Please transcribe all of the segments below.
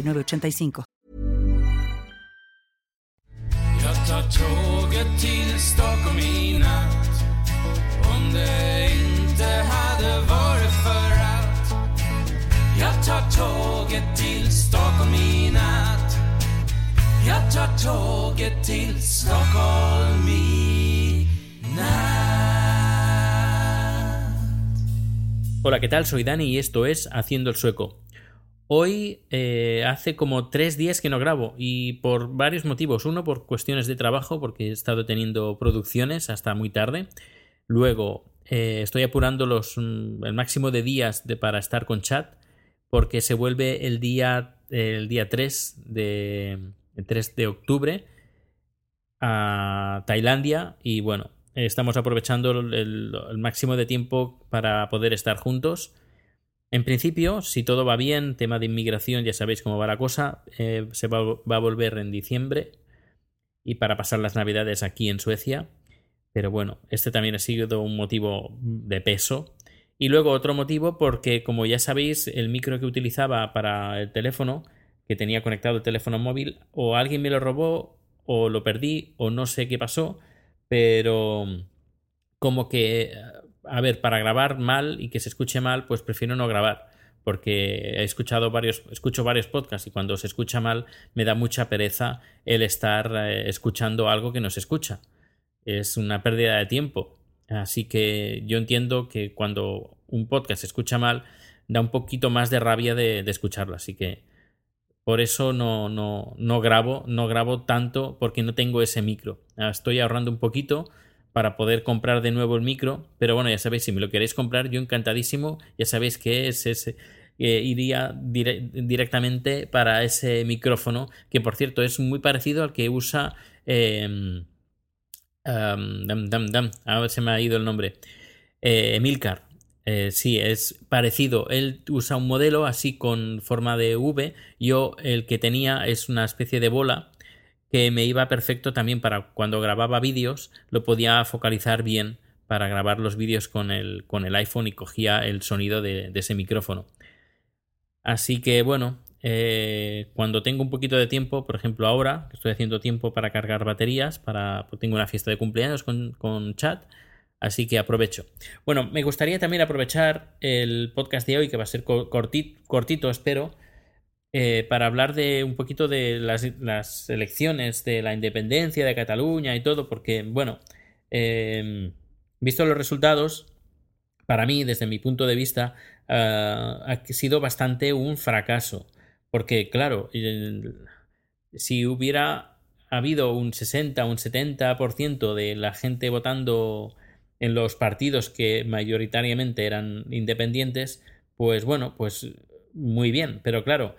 1985. Jag tar tåget till Stockholm i natt Om det inte hade varit för att Jag tar tåget till Stockholm i natt Jag tar tåget till Stockholm i natt Hola, ¿qué tal? Soy Dani y esto es Haciendo el Sueco. Hoy eh, hace como tres días que no grabo y por varios motivos. Uno, por cuestiones de trabajo, porque he estado teniendo producciones hasta muy tarde. Luego, eh, estoy apurando los, mm, el máximo de días para estar con chat, porque se vuelve el día, el día 3 de, el 3 de octubre a Tailandia y bueno, estamos aprovechando el máximo de tiempo para poder estar juntos en principio, si todo va bien, tema de inmigración, ya sabéis cómo va la cosa, eh, se va, va, a volver en diciembre y para pasar las navidades aquí en Suecia. Pero bueno, este también ha sido un motivo de peso. Y luego otro motivo porque, como ya sabéis, el micro que utilizaba para el teléfono, que tenía conectado el teléfono móvil, o alguien me lo robó, o lo perdí, o no sé qué pasó, pero como que a ver, para grabar mal y que se escuche mal, pues prefiero no grabar. Porque he escuchado varios, escucho varios podcasts y cuando se escucha mal me da mucha pereza el estar eh, escuchando algo que no se escucha. Es una pérdida de tiempo. Así que yo entiendo que cuando un podcast se escucha mal, da un poquito más de rabia de, de escucharlo. Así que por eso no, no, no grabo, no grabo tanto porque no tengo ese micro. Estoy ahorrando un poquito para poder comprar de nuevo el micro. Pero bueno, ya sabéis, si me lo queréis comprar, yo encantadísimo. Ya sabéis que es ese. Iría dire directamente para ese micrófono, que por cierto es muy parecido al que usa. Eh, um, dam, dam, dam, a ver se me ha ido el nombre. Eh, Emilcar. Eh, sí, es parecido. Él usa un modelo así con forma de V. Yo el que tenía es una especie de bola que me iba perfecto también para cuando grababa vídeos, lo podía focalizar bien para grabar los vídeos con el, con el iPhone y cogía el sonido de, ese micrófono. Así que bueno, eh, cuando tengo un poquito de tiempo, por ejemplo ahora, estoy haciendo tiempo para cargar baterías, para, pues tengo una fiesta de cumpleaños con, con chat, así que aprovecho. Bueno, me gustaría también aprovechar el podcast de hoy, que va a ser cortito, cortito espero, eh, para hablar de un poquito de las, elecciones de la independencia de Cataluña y todo, porque, bueno, eh, visto los resultados, para mí, desde mi punto de vista, uh, ha sido bastante un fracaso. Porque, claro, si hubiera habido un 60, un 70% de la gente votando en los partidos que mayoritariamente eran independientes, pues bueno, pues muy bien. Pero claro,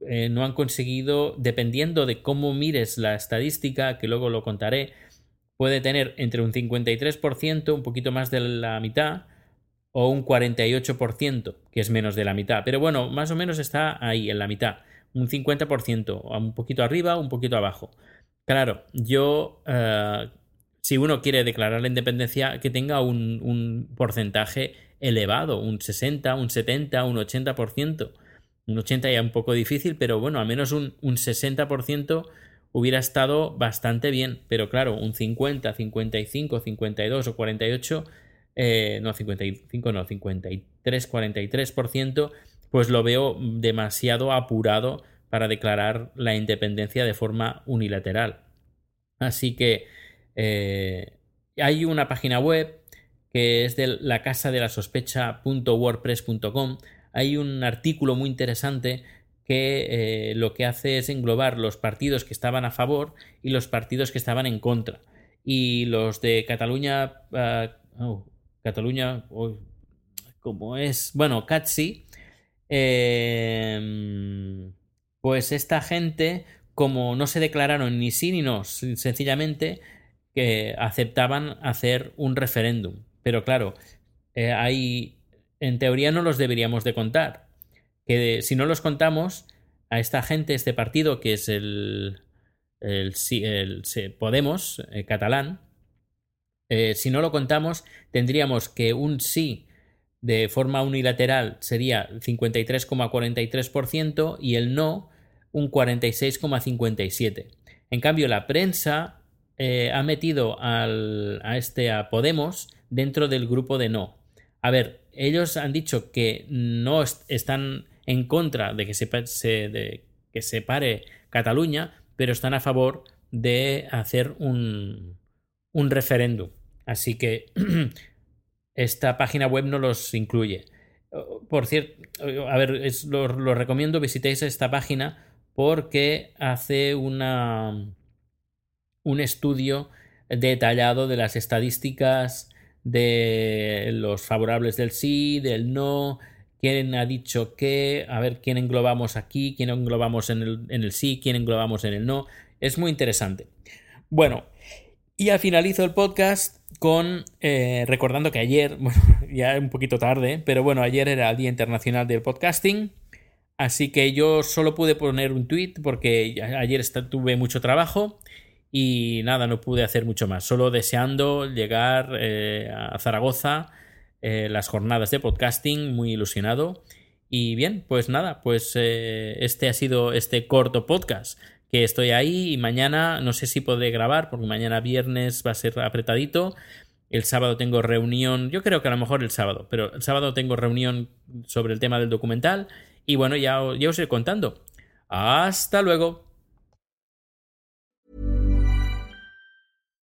eh, no han conseguido, dependiendo de cómo mires la estadística, que luego lo contaré, puede tener entre un 53%, un poquito más de la mitad, o un 48%, que es menos de la mitad. Pero bueno, más o menos está ahí, en la mitad. Un 50%, un poquito arriba, un poquito abajo. Claro, yo, uh, si uno quiere declarar la independencia, que tenga un, un porcentaje elevado, un 60, un 70, un 80%. Un 80 ya un poco difícil, pero bueno, al menos un, un 60% hubiera estado bastante bien. Pero claro, un 50, 55, 52 o 48, eh, no, 55, no, 53, 43%, pues lo veo demasiado apurado para declarar la independencia de forma unilateral. Así que eh, hay una página web que es de la casa de la sospecha.wordpress.com hay un artículo muy interesante que eh, lo que hace es englobar los partidos que estaban a favor y los partidos que estaban en contra. Y los de Cataluña, uh, oh, Cataluña, oh, como es, bueno, Catsi, eh, pues esta gente, como no se declararon ni sí ni no, sencillamente que aceptaban hacer un referéndum. Pero claro, eh, hay, en teoría no los deberíamos de contar. Que si no los contamos, a esta gente, este partido que es el, el, Podemos eh, catalán, eh, si no lo contamos, tendríamos que un sí de forma unilateral sería 53,43% y el no un 46,57%. En cambio, la prensa eh, ha metido al, a este a Podemos dentro del grupo de no. A ver, ellos han dicho que no están en contra de que se, pare Cataluña, pero están a favor de hacer un, referéndum. Así que esta página web no los incluye. Por cierto, a ver, es, lo, recomiendo, visitéis esta página porque hace una, un estudio detallado de las estadísticas de los favorables del sí, del no, quién ha dicho qué, a ver quién englobamos aquí, quién englobamos en el, en el sí, quién englobamos en el no. Es muy interesante. Bueno, y ya finalizo el podcast con eh, recordando que ayer, bueno, ya un poquito tarde, pero bueno, ayer era el Día Internacional del Podcasting. Así que yo solo pude poner un tweet porque ayer tuve mucho trabajo y nada, no pude hacer mucho más. Solo deseando llegar eh, a Zaragoza, eh, las jornadas de podcasting, muy ilusionado. Y bien, pues nada, pues este ha sido este corto podcast que estoy ahí y mañana no sé si podré grabar porque mañana viernes va a ser apretadito. El sábado tengo reunión, yo creo que a lo mejor el sábado, pero el sábado tengo reunión sobre el tema del documental y bueno, ya, ya os iré contando. Hasta luego.